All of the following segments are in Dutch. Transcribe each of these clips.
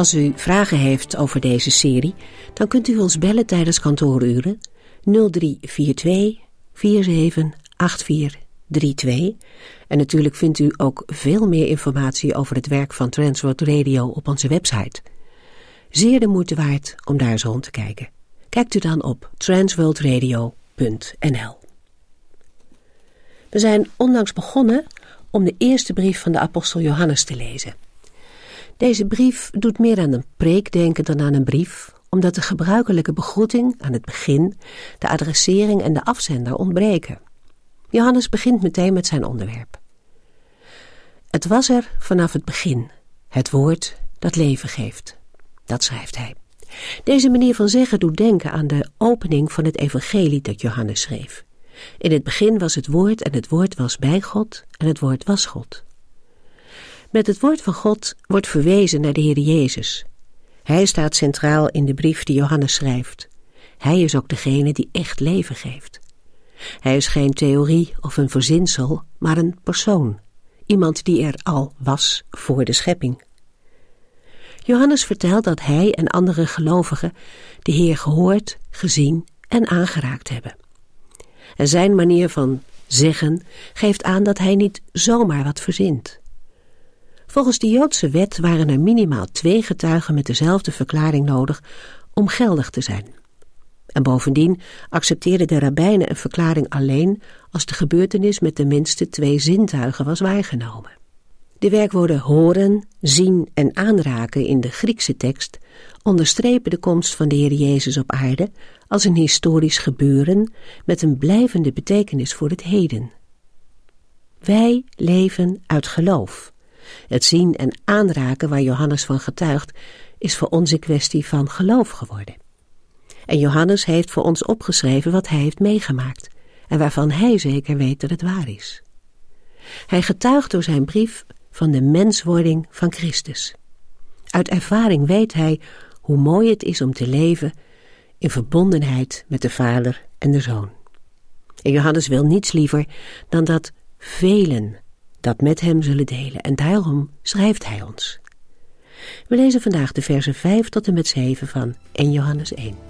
Als u vragen heeft over deze serie, dan kunt u ons bellen tijdens kantooruren 0342 478432. En natuurlijk vindt u ook veel meer informatie over het werk van Transworld Radio op onze website. Zeer de moeite waard om daar eens rond te kijken. Kijkt u dan op transworldradio.nl. We zijn onlangs begonnen om de eerste brief van de apostel Johannes te lezen. Deze brief doet meer aan een preek denken dan aan een brief, omdat de gebruikelijke begroeting aan het begin, de adressering en de afzender ontbreken. Johannes begint meteen met zijn onderwerp. Het was er vanaf het begin, het woord dat leven geeft. Dat schrijft hij. Deze manier van zeggen doet denken aan de opening van het evangelie dat Johannes schreef. In het begin was het woord en het woord was bij God en het woord was God. Met het woord van God wordt verwezen naar de Heer Jezus. Hij staat centraal in de brief die Johannes schrijft. Hij is ook degene die echt leven geeft. Hij is geen theorie of een verzinsel, maar een persoon. Iemand die er al was voor de schepping. Johannes vertelt dat hij en andere gelovigen de Heer gehoord, gezien en aangeraakt hebben. En zijn manier van zeggen geeft aan dat hij niet zomaar wat verzint. Volgens de Joodse wet waren er minimaal twee getuigen met dezelfde verklaring nodig om geldig te zijn. En bovendien accepteerden de rabbijnen een verklaring alleen als de gebeurtenis met tenminste twee zintuigen was waargenomen. De werkwoorden horen, zien en aanraken in de Griekse tekst onderstrepen de komst van de Heer Jezus op aarde als een historisch gebeuren met een blijvende betekenis voor het heden. Wij leven uit geloof. Het zien en aanraken waar Johannes van getuigt, is voor ons een kwestie van geloof geworden. En Johannes heeft voor ons opgeschreven wat hij heeft meegemaakt en waarvan hij zeker weet dat het waar is. Hij getuigt door zijn brief van de menswording van Christus. Uit ervaring weet hij hoe mooi het is om te leven in verbondenheid met de Vader en de Zoon. En Johannes wil niets liever dan dat velen dat met hem zullen delen en daarom schrijft hij ons. We lezen vandaag de versen 5 tot en met 7 van 1 Johannes 1.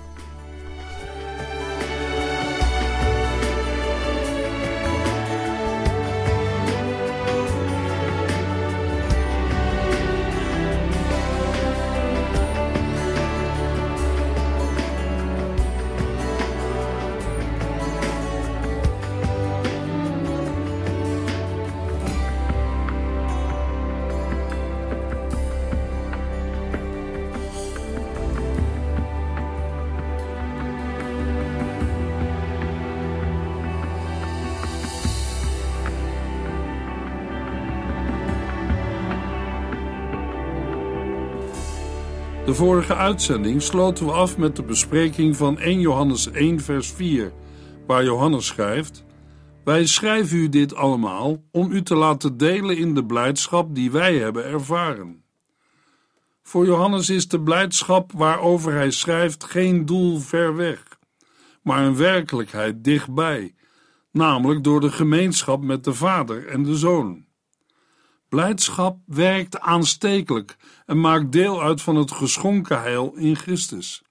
De vorige uitzending sloten we af met de bespreking van 1 Johannes 1, vers 4, waar Johannes schrijft: Wij schrijven u dit allemaal om u te laten delen in de blijdschap die wij hebben ervaren. Voor Johannes is de blijdschap waarover hij schrijft geen doel ver weg, maar een werkelijkheid dichtbij, namelijk door de gemeenschap met de Vader en de Zoon. Blijdschap werkt aanstekelijk en maakt deel uit van het geschonken heil in Christus.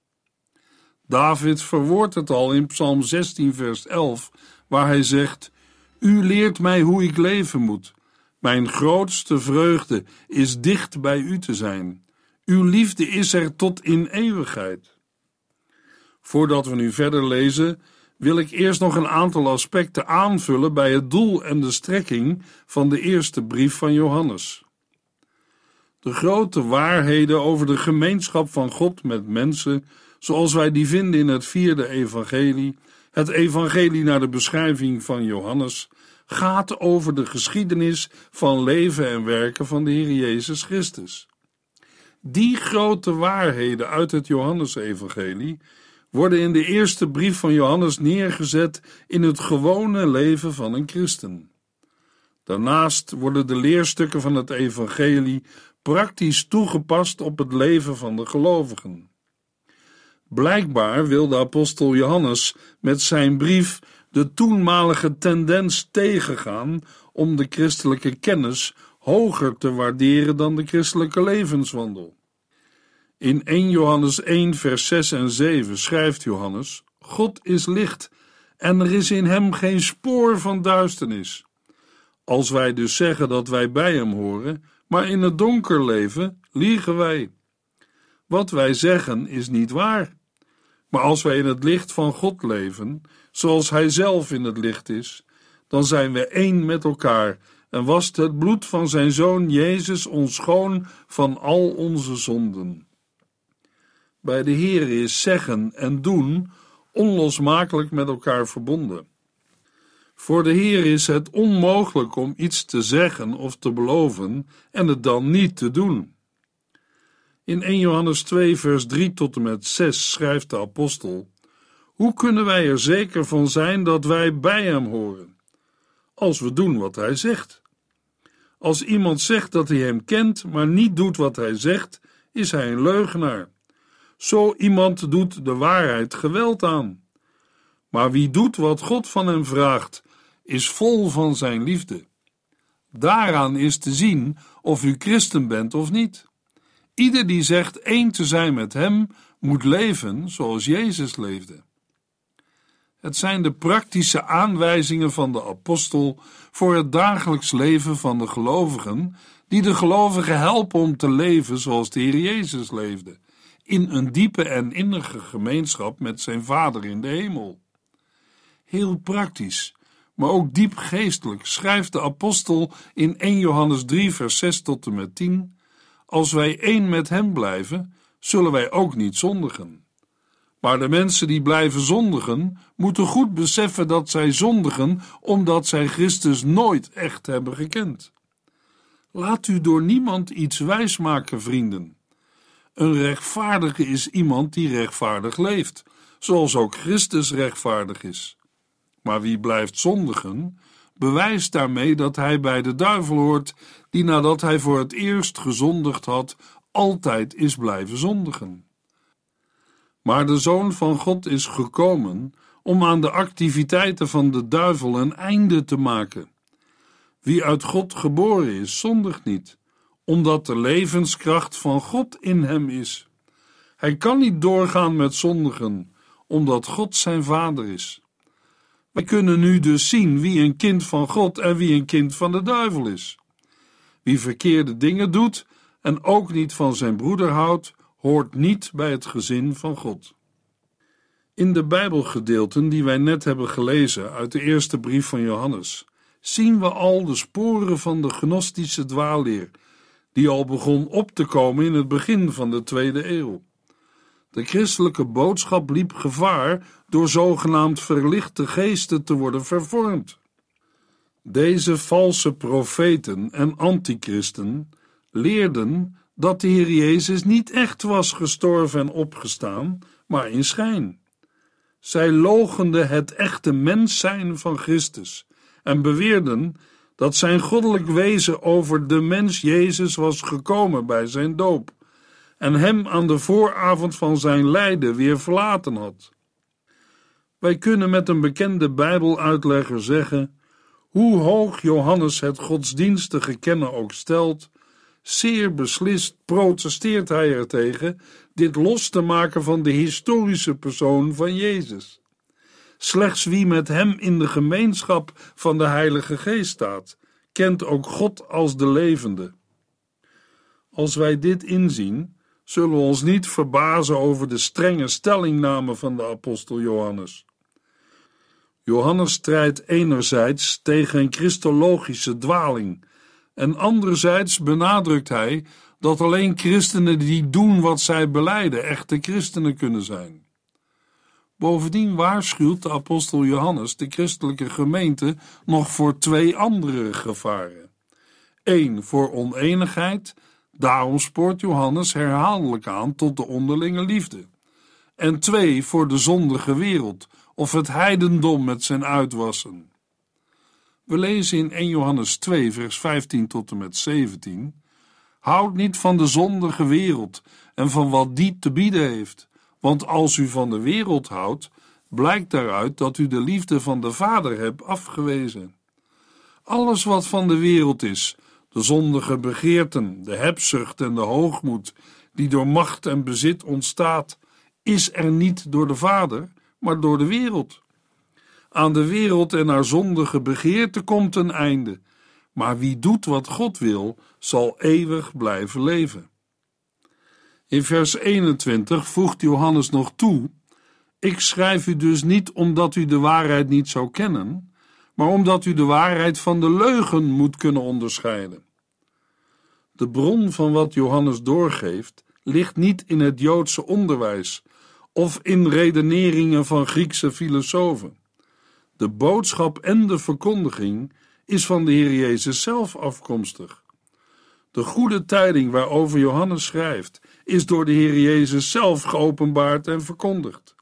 David verwoordt het al in Psalm 16, vers 11, waar hij zegt: U leert mij hoe ik leven moet. Mijn grootste vreugde is dicht bij u te zijn. Uw liefde is er tot in eeuwigheid. Voordat we nu verder lezen, wil ik eerst nog een aantal aspecten aanvullen bij het doel en de strekking van de eerste brief van Johannes. De grote waarheden over de gemeenschap van God met mensen, zoals wij die vinden in het vierde evangelie, het evangelie naar de beschrijving van Johannes, gaat over de geschiedenis van leven en werken van de Heer Jezus Christus. Die grote waarheden uit het Johannesevangelie worden in de eerste brief van Johannes neergezet in het gewone leven van een christen. Daarnaast worden de leerstukken van het evangelie praktisch toegepast op het leven van de gelovigen. Blijkbaar wil de apostel Johannes met zijn brief de toenmalige tendens tegengaan om de christelijke kennis hoger te waarderen dan de christelijke levenswandel. In 1 Johannes 1, vers 6 en 7 schrijft Johannes: God is licht en er is in hem geen spoor van duisternis. Als wij dus zeggen dat wij bij hem horen, maar in het donker leven, liegen wij. Wat wij zeggen is niet waar. Maar als wij in het licht van God leven, zoals Hij zelf in het licht is, dan zijn we één met elkaar en wast het bloed van Zijn Zoon Jezus ons schoon van al onze zonden. Bij de Heer is zeggen en doen onlosmakelijk met elkaar verbonden. Voor de Heer is het onmogelijk om iets te zeggen of te beloven en het dan niet te doen. In 1 Johannes 2, vers 3 tot en met 6 schrijft de apostel: Hoe kunnen wij er zeker van zijn dat wij bij hem horen? Als we doen wat hij zegt. Als iemand zegt dat hij hem kent, maar niet doet wat hij zegt, is hij een leugenaar. Zo iemand doet de waarheid geweld aan. Maar wie doet wat God van hem vraagt, is vol van zijn liefde. Daaraan is te zien of u christen bent of niet. Ieder die zegt één te zijn met hem, moet leven zoals Jezus leefde. Het zijn de praktische aanwijzingen van de apostel voor het dagelijks leven van de gelovigen, die de gelovigen helpen om te leven zoals de Heer Jezus leefde, in een diepe en innige gemeenschap met zijn Vader in de hemel. Heel praktisch, maar ook diep geestelijk schrijft de apostel in 1 Johannes 3, vers 6 tot en met 10 als wij één met Hem blijven, zullen wij ook niet zondigen. Maar de mensen die blijven zondigen, moeten goed beseffen dat zij zondigen omdat zij Christus nooit echt hebben gekend. Laat u door niemand iets wijsmaken, vrienden. Een rechtvaardige is iemand die rechtvaardig leeft, zoals ook Christus rechtvaardig is. Maar wie blijft zondigen, bewijst daarmee dat hij bij de duivel hoort, die nadat hij voor het eerst gezondigd had, altijd is blijven zondigen. Maar de Zoon van God is gekomen om aan de activiteiten van de duivel een einde te maken. Wie uit God geboren is, zondigt niet, omdat de levenskracht van God in hem is. Hij kan niet doorgaan met zondigen, omdat God zijn vader is. Wij kunnen nu dus zien wie een kind van God en wie een kind van de duivel is. Wie verkeerde dingen doet en ook niet van zijn broeder houdt, hoort niet bij het gezin van God. In de Bijbelgedeelten die wij net hebben gelezen uit de eerste brief van Johannes, zien we al de sporen van de gnostische dwaalleer, die al begon op te komen in het begin van de tweede eeuw. De christelijke boodschap liep gevaar door zogenaamd verlichte geesten te worden vervormd. Deze valse profeten en antichristen leerden dat de Heer Jezus niet echt was gestorven en opgestaan, maar in schijn. Zij logenden het echte mens zijn van Christus en beweerden dat zijn goddelijk wezen over de mens Jezus was gekomen bij zijn doop en hem aan de vooravond van zijn lijden weer verlaten had. Wij kunnen met een bekende Bijbeluitlegger zeggen: hoe hoog Johannes het godsdienstige kennen ook stelt, zeer beslist protesteert hij ertegen dit los te maken van de historische persoon van Jezus. Slechts wie met hem in de gemeenschap van de Heilige Geest staat, kent ook God als de levende. Als wij dit inzien, zullen we ons niet verbazen over de strenge stellingname van de apostel Johannes. Johannes strijdt enerzijds tegen een christologische dwaling en anderzijds benadrukt hij dat alleen christenen die doen wat zij beleiden echte christenen kunnen zijn. Bovendien waarschuwt de apostel Johannes de christelijke gemeente nog voor twee andere gevaren. Eén voor oneenigheid Daarom spoort Johannes herhaaldelijk aan tot de onderlinge liefde. En twee, voor de zondige wereld, of het heidendom met zijn uitwassen. We lezen in 1 Johannes 2, vers 15 tot en met 17. Houd niet van de zondige wereld en van wat die te bieden heeft, want als u van de wereld houdt, blijkt daaruit dat u de liefde van de Vader hebt afgewezen. Alles wat van de wereld is, de zondige begeerten, de hebzucht en de hoogmoed, die door macht en bezit ontstaat, is er niet door de Vader, maar door de wereld. Aan de wereld en haar zondige begeerte komt een einde, maar wie doet wat God wil, zal eeuwig blijven leven. In vers 21 voegt Johannes nog toe: Ik schrijf u dus niet omdat u de waarheid niet zou kennen, maar omdat u de waarheid van de leugen moet kunnen onderscheiden. De bron van wat Johannes doorgeeft ligt niet in het Joodse onderwijs of in redeneringen van Griekse filosofen. De boodschap en de verkondiging is van de Heer Jezus zelf afkomstig. De goede tijding waarover Johannes schrijft, is door de Heer Jezus zelf geopenbaard en verkondigd.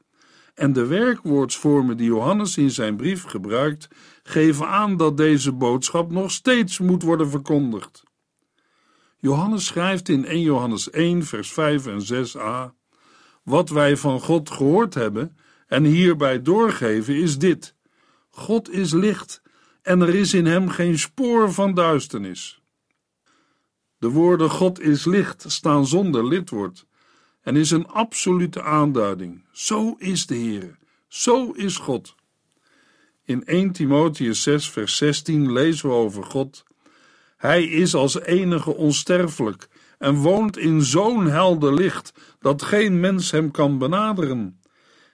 En de werkwoordsvormen die Johannes in zijn brief gebruikt, geven aan dat deze boodschap nog steeds moet worden verkondigd. Johannes schrijft in 1 Johannes 1, vers 5 en 6a: Wat wij van God gehoord hebben en hierbij doorgeven is dit: God is licht en er is in hem geen spoor van duisternis. De woorden God is licht staan zonder lidwoord en is een absolute aanduiding. Zo is de Heer, zo is God. In 1 Timotheus 6, vers 16 lezen we over God. Hij is als enige onsterfelijk en woont in zo'n helder licht dat geen mens hem kan benaderen.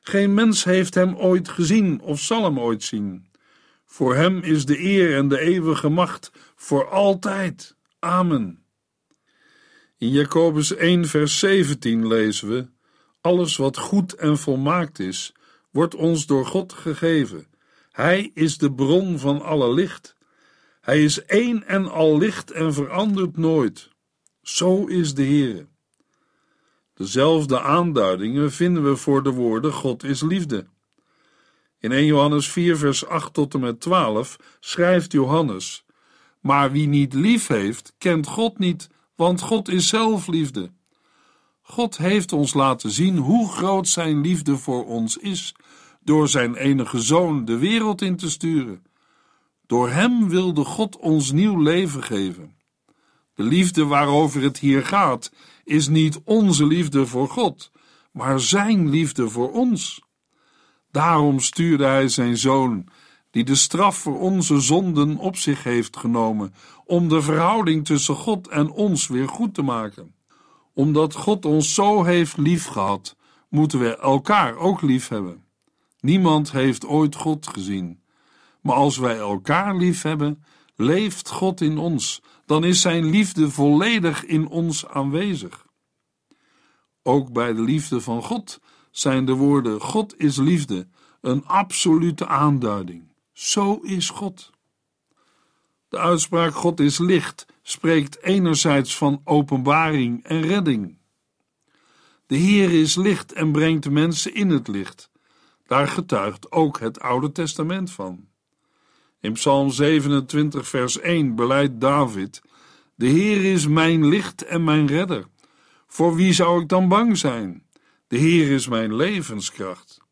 Geen mens heeft hem ooit gezien of zal hem ooit zien. Voor hem is de eer en de eeuwige macht voor altijd. Amen. In Jacobus 1, vers 17 lezen we: Alles wat goed en volmaakt is, wordt ons door God gegeven. Hij is de bron van alle licht. Hij is één en al licht en verandert nooit. Zo is de Heer. Dezelfde aanduidingen vinden we voor de woorden God is liefde. In 1 Johannes 4, vers 8 tot en met 12 schrijft Johannes: Maar wie niet lief heeft, kent God niet, want God is zelf liefde. God heeft ons laten zien hoe groot zijn liefde voor ons is, door zijn enige zoon de wereld in te sturen. Door hem wilde God ons nieuw leven geven. De liefde waarover het hier gaat, is niet onze liefde voor God, maar zijn liefde voor ons. Daarom stuurde hij zijn zoon, die de straf voor onze zonden op zich heeft genomen, om de verhouding tussen God en ons weer goed te maken. Omdat God ons zo heeft liefgehad, moeten we elkaar ook lief hebben. Niemand heeft ooit God gezien. Maar als wij elkaar lief hebben, leeft God in ons, dan is Zijn liefde volledig in ons aanwezig. Ook bij de liefde van God zijn de woorden God is liefde een absolute aanduiding. Zo is God. De uitspraak God is licht spreekt enerzijds van openbaring en redding. De Heer is licht en brengt mensen in het licht. Daar getuigt ook het Oude Testament van. In Psalm 27, vers 1 beleidt David: De Heer is mijn licht en mijn redder. Voor wie zou ik dan bang zijn? De Heer is mijn levenskracht.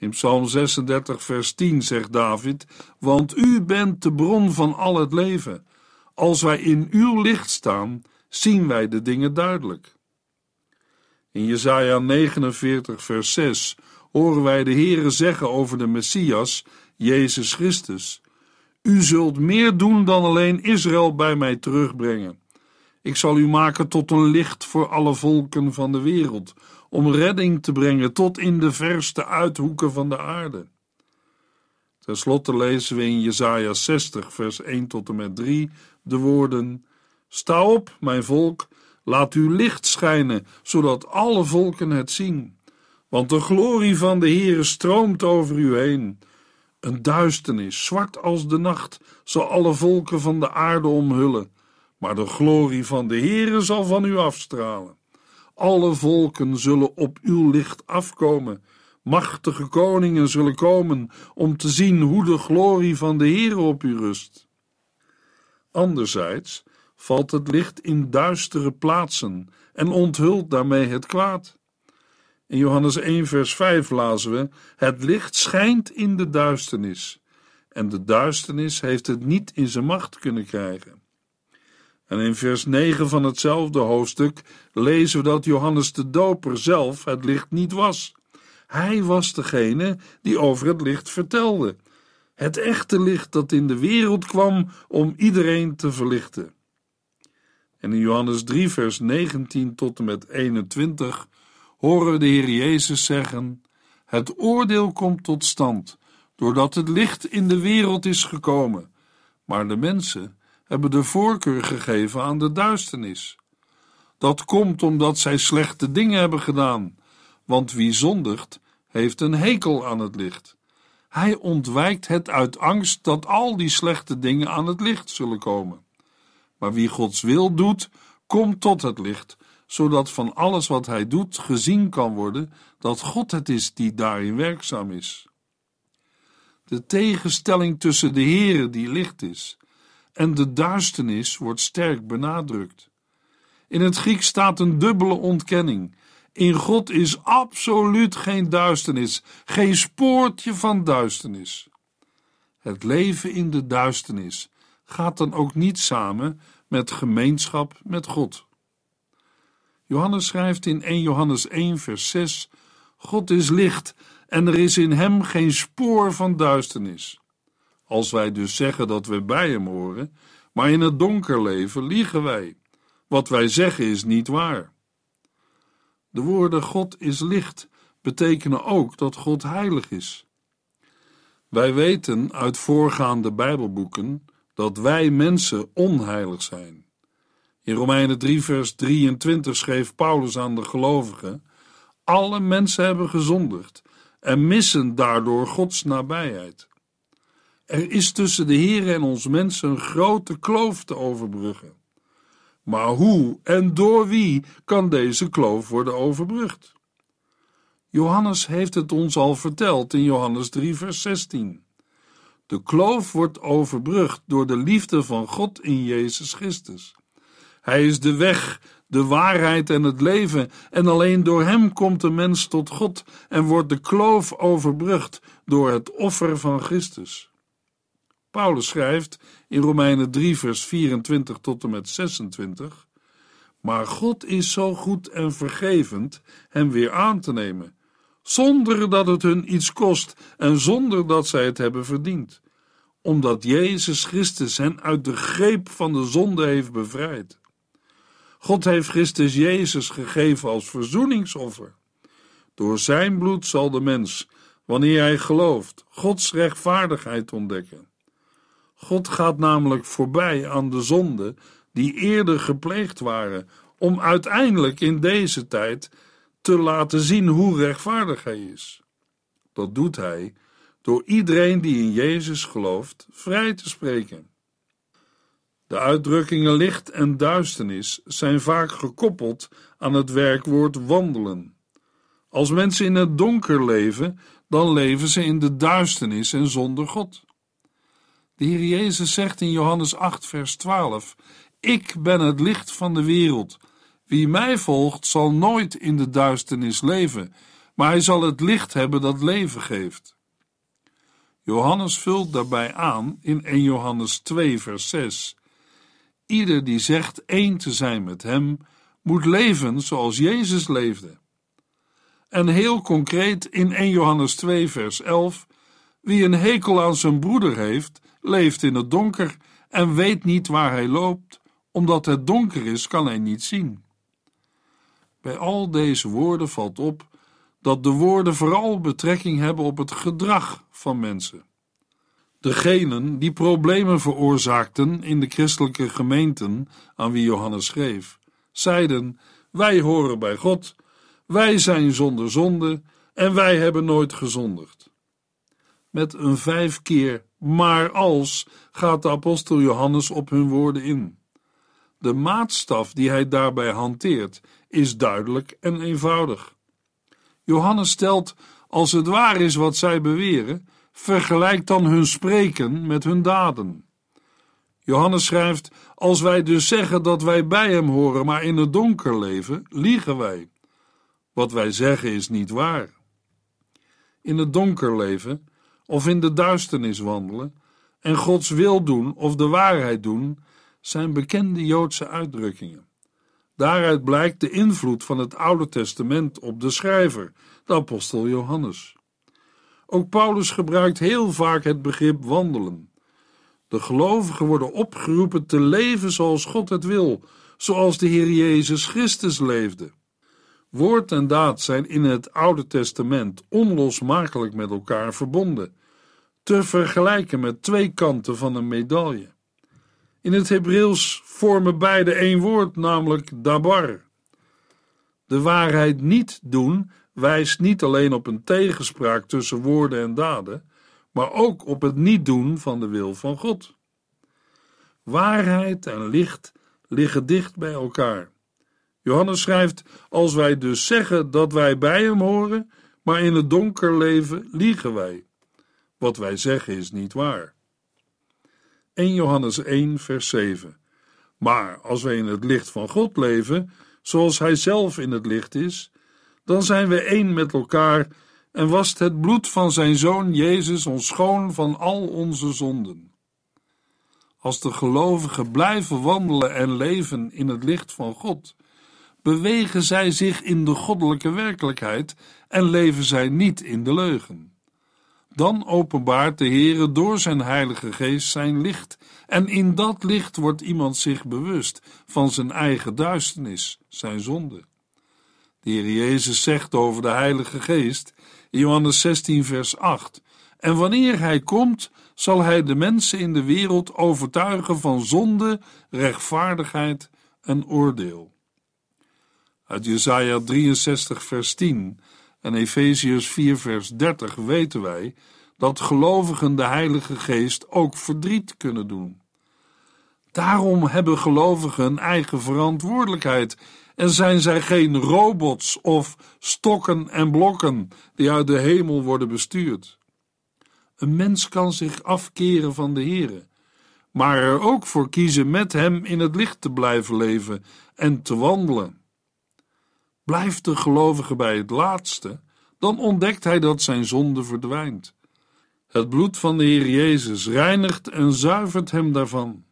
In Psalm 36, vers 10 zegt David: Want u bent de bron van al het leven. Als wij in uw licht staan, zien wij de dingen duidelijk. In Jesaja 49, vers 6 horen wij de Heere zeggen over de Messias, Jezus Christus: U zult meer doen dan alleen Israël bij mij terugbrengen. Ik zal u maken tot een licht voor alle volken van de wereld, om redding te brengen tot in de verste uithoeken van de aarde. Ten slotte lezen we in Jesaja 60, vers 1 tot en met 3 de woorden: Sta op, mijn volk, laat uw licht schijnen, zodat alle volken het zien. Want de glorie van de Heere stroomt over u heen. Een duisternis, zwart als de nacht, zal alle volken van de aarde omhullen maar de glorie van de Heere zal van u afstralen. Alle volken zullen op uw licht afkomen. Machtige koningen zullen komen om te zien hoe de glorie van de Heere op u rust. Anderzijds valt het licht in duistere plaatsen en onthult daarmee het kwaad. In Johannes 1, vers 5 lazen we: Het licht schijnt in de duisternis, en de duisternis heeft het niet in zijn macht kunnen krijgen. En in vers 9 van hetzelfde hoofdstuk lezen we dat Johannes de Doper zelf het licht niet was. Hij was degene die over het licht vertelde. Het echte licht dat in de wereld kwam om iedereen te verlichten. En in Johannes 3, vers 19 tot en met 21 horen we de Heer Jezus zeggen: Het oordeel komt tot stand, doordat het licht in de wereld is gekomen, maar de mensen hebben de voorkeur gegeven aan de duisternis. Dat komt omdat zij slechte dingen hebben gedaan, want wie zondigt, heeft een hekel aan het licht. Hij ontwijkt het uit angst dat al die slechte dingen aan het licht zullen komen. Maar wie Gods wil doet, komt tot het licht, zodat van alles wat hij doet gezien kan worden dat God het is die daarin werkzaam is. De tegenstelling tussen de Heere die licht is en de duisternis wordt sterk benadrukt. In het Grieks staat een dubbele ontkenning. In God is absoluut geen duisternis, geen spoortje van duisternis. Het leven in de duisternis gaat dan ook niet samen met gemeenschap met God. Johannes schrijft in 1 Johannes 1, vers 6: God is licht en er is in hem geen spoor van duisternis. Als wij dus zeggen dat we bij hem horen, maar in het donker leven, liegen wij. Wat wij zeggen is niet waar. De woorden God is licht betekenen ook dat God heilig is. Wij weten uit voorgaande Bijbelboeken dat wij mensen onheilig zijn. In Romeinen 3, vers 23 schreef Paulus aan de gelovigen: Alle mensen hebben gezondigd en missen daardoor Gods nabijheid. Er is tussen de Heer en ons mensen een grote kloof te overbruggen. Maar hoe en door wie kan deze kloof worden overbrugd? Johannes heeft het ons al verteld in Johannes 3, vers 16. De kloof wordt overbrugd door de liefde van God in Jezus Christus. Hij is de weg, de waarheid en het leven, en alleen door Hem komt de mens tot God en wordt de kloof overbrugd door het offer van Christus. Paulus schrijft in Romeinen 3, vers 24 tot en met 26: Maar God is zo goed en vergevend hem weer aan te nemen, zonder dat het hun iets kost en zonder dat zij het hebben verdiend, omdat Jezus Christus hen uit de greep van de zonde heeft bevrijd. God heeft Christus Jezus gegeven als verzoeningsoffer. Door zijn bloed zal de mens, wanneer hij gelooft, Gods rechtvaardigheid ontdekken. God gaat namelijk voorbij aan de zonden die eerder gepleegd waren, om uiteindelijk in deze tijd te laten zien hoe rechtvaardig hij is. Dat doet hij door iedereen die in Jezus gelooft vrij te spreken. De uitdrukkingen licht en duisternis zijn vaak gekoppeld aan het werkwoord wandelen. Als mensen in het donker leven, dan leven ze in de duisternis en zonder God. De Heer Jezus zegt in Johannes 8, vers 12: Ik ben het licht van de wereld. Wie mij volgt, zal nooit in de duisternis leven, maar hij zal het licht hebben dat leven geeft. Johannes vult daarbij aan in 1 Johannes 2, vers 6. Ieder die zegt één te zijn met hem, moet leven zoals Jezus leefde. En heel concreet in 1 Johannes 2, vers 11: Wie een hekel aan zijn broeder heeft, leeft in het donker en weet niet waar hij loopt, omdat het donker is, kan hij niet zien. Bij al deze woorden valt op dat de woorden vooral betrekking hebben op het gedrag van mensen. Degenen die problemen veroorzaakten in de christelijke gemeenten aan wie Johannes schreef, zeiden: Wij horen bij God, wij zijn zonder zonde en wij hebben nooit gezondigd. Met een vijf keer maar als gaat de apostel Johannes op hun woorden in. De maatstaf die hij daarbij hanteert is duidelijk en eenvoudig. Johannes stelt, als het waar is wat zij beweren, vergelijk dan hun spreken met hun daden. Johannes schrijft: Als wij dus zeggen dat wij bij hem horen, maar in het donker leven, liegen wij. Wat wij zeggen is niet waar. In het donker leven of in de duisternis wandelen en Gods wil doen of de waarheid doen, zijn bekende Joodse uitdrukkingen. Daaruit blijkt de invloed van het Oude Testament op de schrijver, de apostel Johannes. Ook Paulus gebruikt heel vaak het begrip wandelen. De gelovigen worden opgeroepen te leven zoals God het wil, zoals de Heer Jezus Christus leefde. Woord en daad zijn in het Oude Testament onlosmakelijk met elkaar verbonden, te vergelijken met twee kanten van een medaille. In het Hebreeuws vormen beide één woord, namelijk dabar. De waarheid niet doen wijst niet alleen op een tegenspraak tussen woorden en daden, maar ook op het niet doen van de wil van God. Waarheid en licht liggen dicht bij elkaar. Johannes schrijft: Als wij dus zeggen dat wij bij hem horen, maar in het donker leven, liegen wij. Wat wij zeggen is niet waar. 1 Johannes 1, vers 7. Maar als wij in het licht van God leven, zoals Hij zelf in het licht is, dan zijn we één met elkaar en wast het bloed van Zijn Zoon Jezus ons schoon van al onze zonden. Als de gelovigen blijven wandelen en leven in het licht van God, bewegen zij zich in de goddelijke werkelijkheid en leven zij niet in de leugen. Dan openbaart de Heere door zijn Heilige Geest zijn licht, en in dat licht wordt iemand zich bewust van zijn eigen duisternis, zijn zonde. De Heer Jezus zegt over de Heilige Geest Johannes 16, vers 8: En wanneer Hij komt, zal Hij de mensen in de wereld overtuigen van zonde, rechtvaardigheid en oordeel. Uit Jesaja 63, vers 10 en Efeziërs 4, vers 30 weten wij dat gelovigen de Heilige Geest ook verdriet kunnen doen. Daarom hebben gelovigen een eigen verantwoordelijkheid en zijn zij geen robots of stokken en blokken die uit de hemel worden bestuurd. Een mens kan zich afkeren van de Heere, maar er ook voor kiezen met hem in het licht te blijven leven en te wandelen. Blijft de gelovige bij het laatste, dan ontdekt hij dat zijn zonde verdwijnt. Het bloed van de Heer Jezus reinigt en zuivert hem daarvan.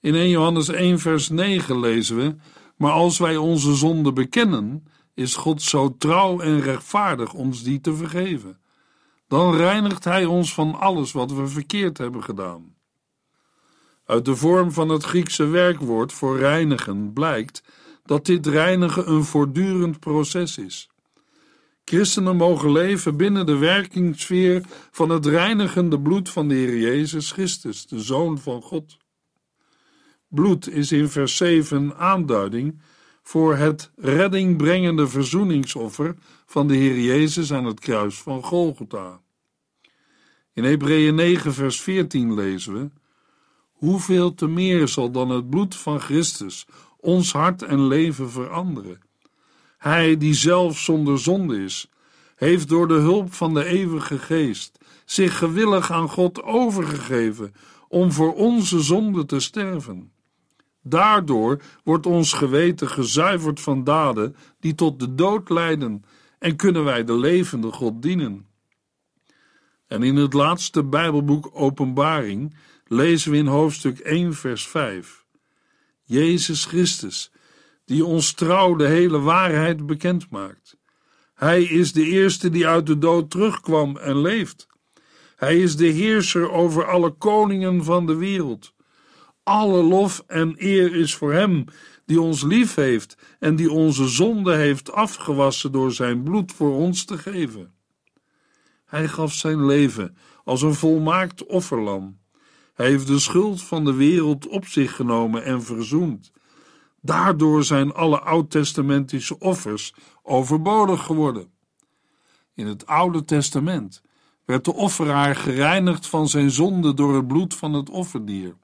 In 1 Johannes 1 vers 9 lezen we, maar als wij onze zonde bekennen, is God zo trouw en rechtvaardig ons die te vergeven. Dan reinigt Hij ons van alles wat we verkeerd hebben gedaan. Uit de vorm van het Griekse werkwoord voor reinigen blijkt dat dit reinigen een voortdurend proces is. Christenen mogen leven binnen de werkingssfeer van het reinigende bloed van de Heer Jezus Christus, de Zoon van God. Bloed is in vers 7 aanduiding voor het reddingbrengende verzoeningsoffer van de Heer Jezus aan het kruis van Golgotha. In Hebreeën 9 vers 14 lezen we: Hoeveel te meer zal dan het bloed van Christus ons hart en leven veranderen. Hij die zelf zonder zonde is, heeft door de hulp van de eeuwige geest zich gewillig aan God overgegeven om voor onze zonde te sterven. Daardoor wordt ons geweten gezuiverd van daden die tot de dood leiden en kunnen wij de levende God dienen. En in het laatste Bijbelboek Openbaring lezen we in hoofdstuk 1 vers 5. Jezus Christus, die ons trouw de hele waarheid bekend maakt. Hij is de eerste die uit de dood terugkwam en leeft. Hij is de heerser over alle koningen van de wereld. Alle lof en eer is voor Hem die ons lief heeft en die onze zonde heeft afgewassen door Zijn bloed voor ons te geven. Hij gaf Zijn leven als een volmaakt offerlam. Hij heeft de schuld van de wereld op zich genomen en verzoend. Daardoor zijn alle oud-testamentische offers overbodig geworden. In het Oude Testament werd de offeraar gereinigd van zijn zonde door het bloed van het offerdier.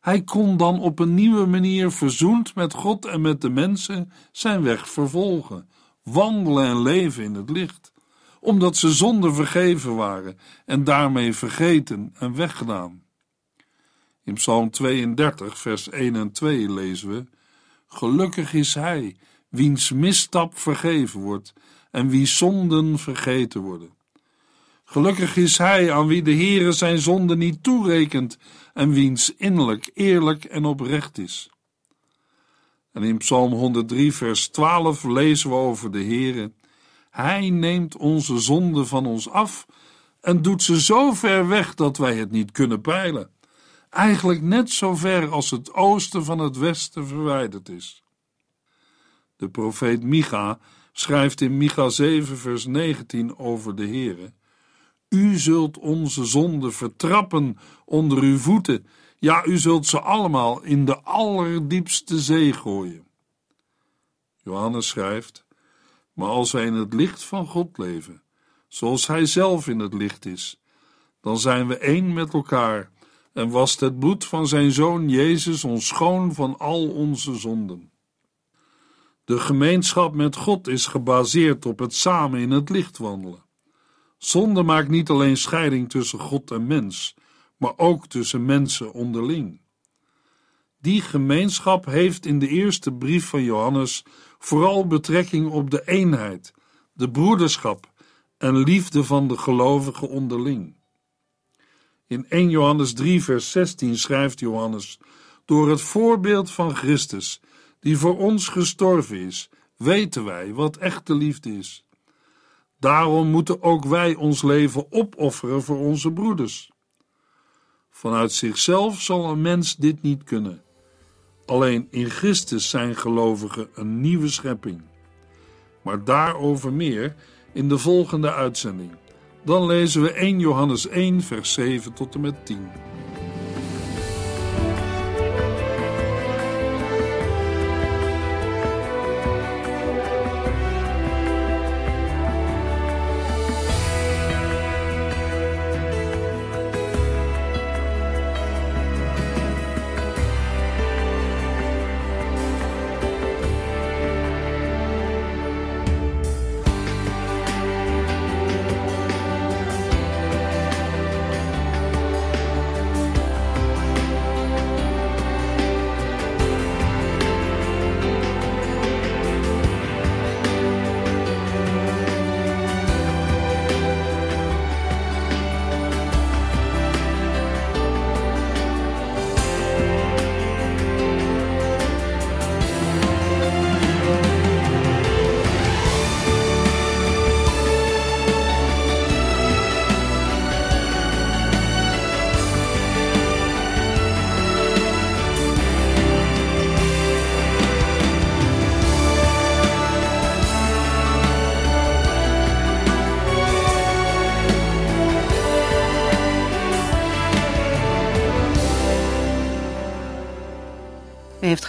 Hij kon dan op een nieuwe manier verzoend met God en met de mensen zijn weg vervolgen, wandelen en leven in het licht, omdat ze zonder vergeven waren en daarmee vergeten en weggedaan. In Psalm 32, vers 1 en 2 lezen we: Gelukkig is hij, wiens misstap vergeven wordt en wie zonden vergeten worden. Gelukkig is hij aan wie de Heere zijn zonde niet toerekent en wiens innerlijk eerlijk en oprecht is. En in Psalm 103, vers 12 lezen we over de Heere: Hij neemt onze zonde van ons af en doet ze zo ver weg dat wij het niet kunnen peilen. Eigenlijk net zo ver als het oosten van het westen verwijderd is. De profeet Micha schrijft in Micha 7, vers 19 over de Heere: U zult onze zonden vertrappen onder uw voeten. Ja, u zult ze allemaal in de allerdiepste zee gooien. Johannes schrijft: Maar als wij in het licht van God leven, zoals Hij zelf in het licht is, dan zijn we één met elkaar en wast het bloed van zijn Zoon Jezus ons schoon van al onze zonden. De gemeenschap met God is gebaseerd op het samen in het licht wandelen. Zonde maakt niet alleen scheiding tussen God en mens, maar ook tussen mensen onderling. Die gemeenschap heeft in de eerste brief van Johannes vooral betrekking op de eenheid, de broederschap en liefde van de gelovigen onderling. In 1 Johannes 3, vers 16 schrijft Johannes: Door het voorbeeld van Christus die voor ons gestorven is, weten wij wat echte liefde is. Daarom moeten ook wij ons leven opofferen voor onze broeders. Vanuit zichzelf zal een mens dit niet kunnen. Alleen in Christus zijn gelovigen een nieuwe schepping. Maar daarover meer in de volgende uitzending. Dan lezen we 1 Johannes 1, vers 7 tot en met 10.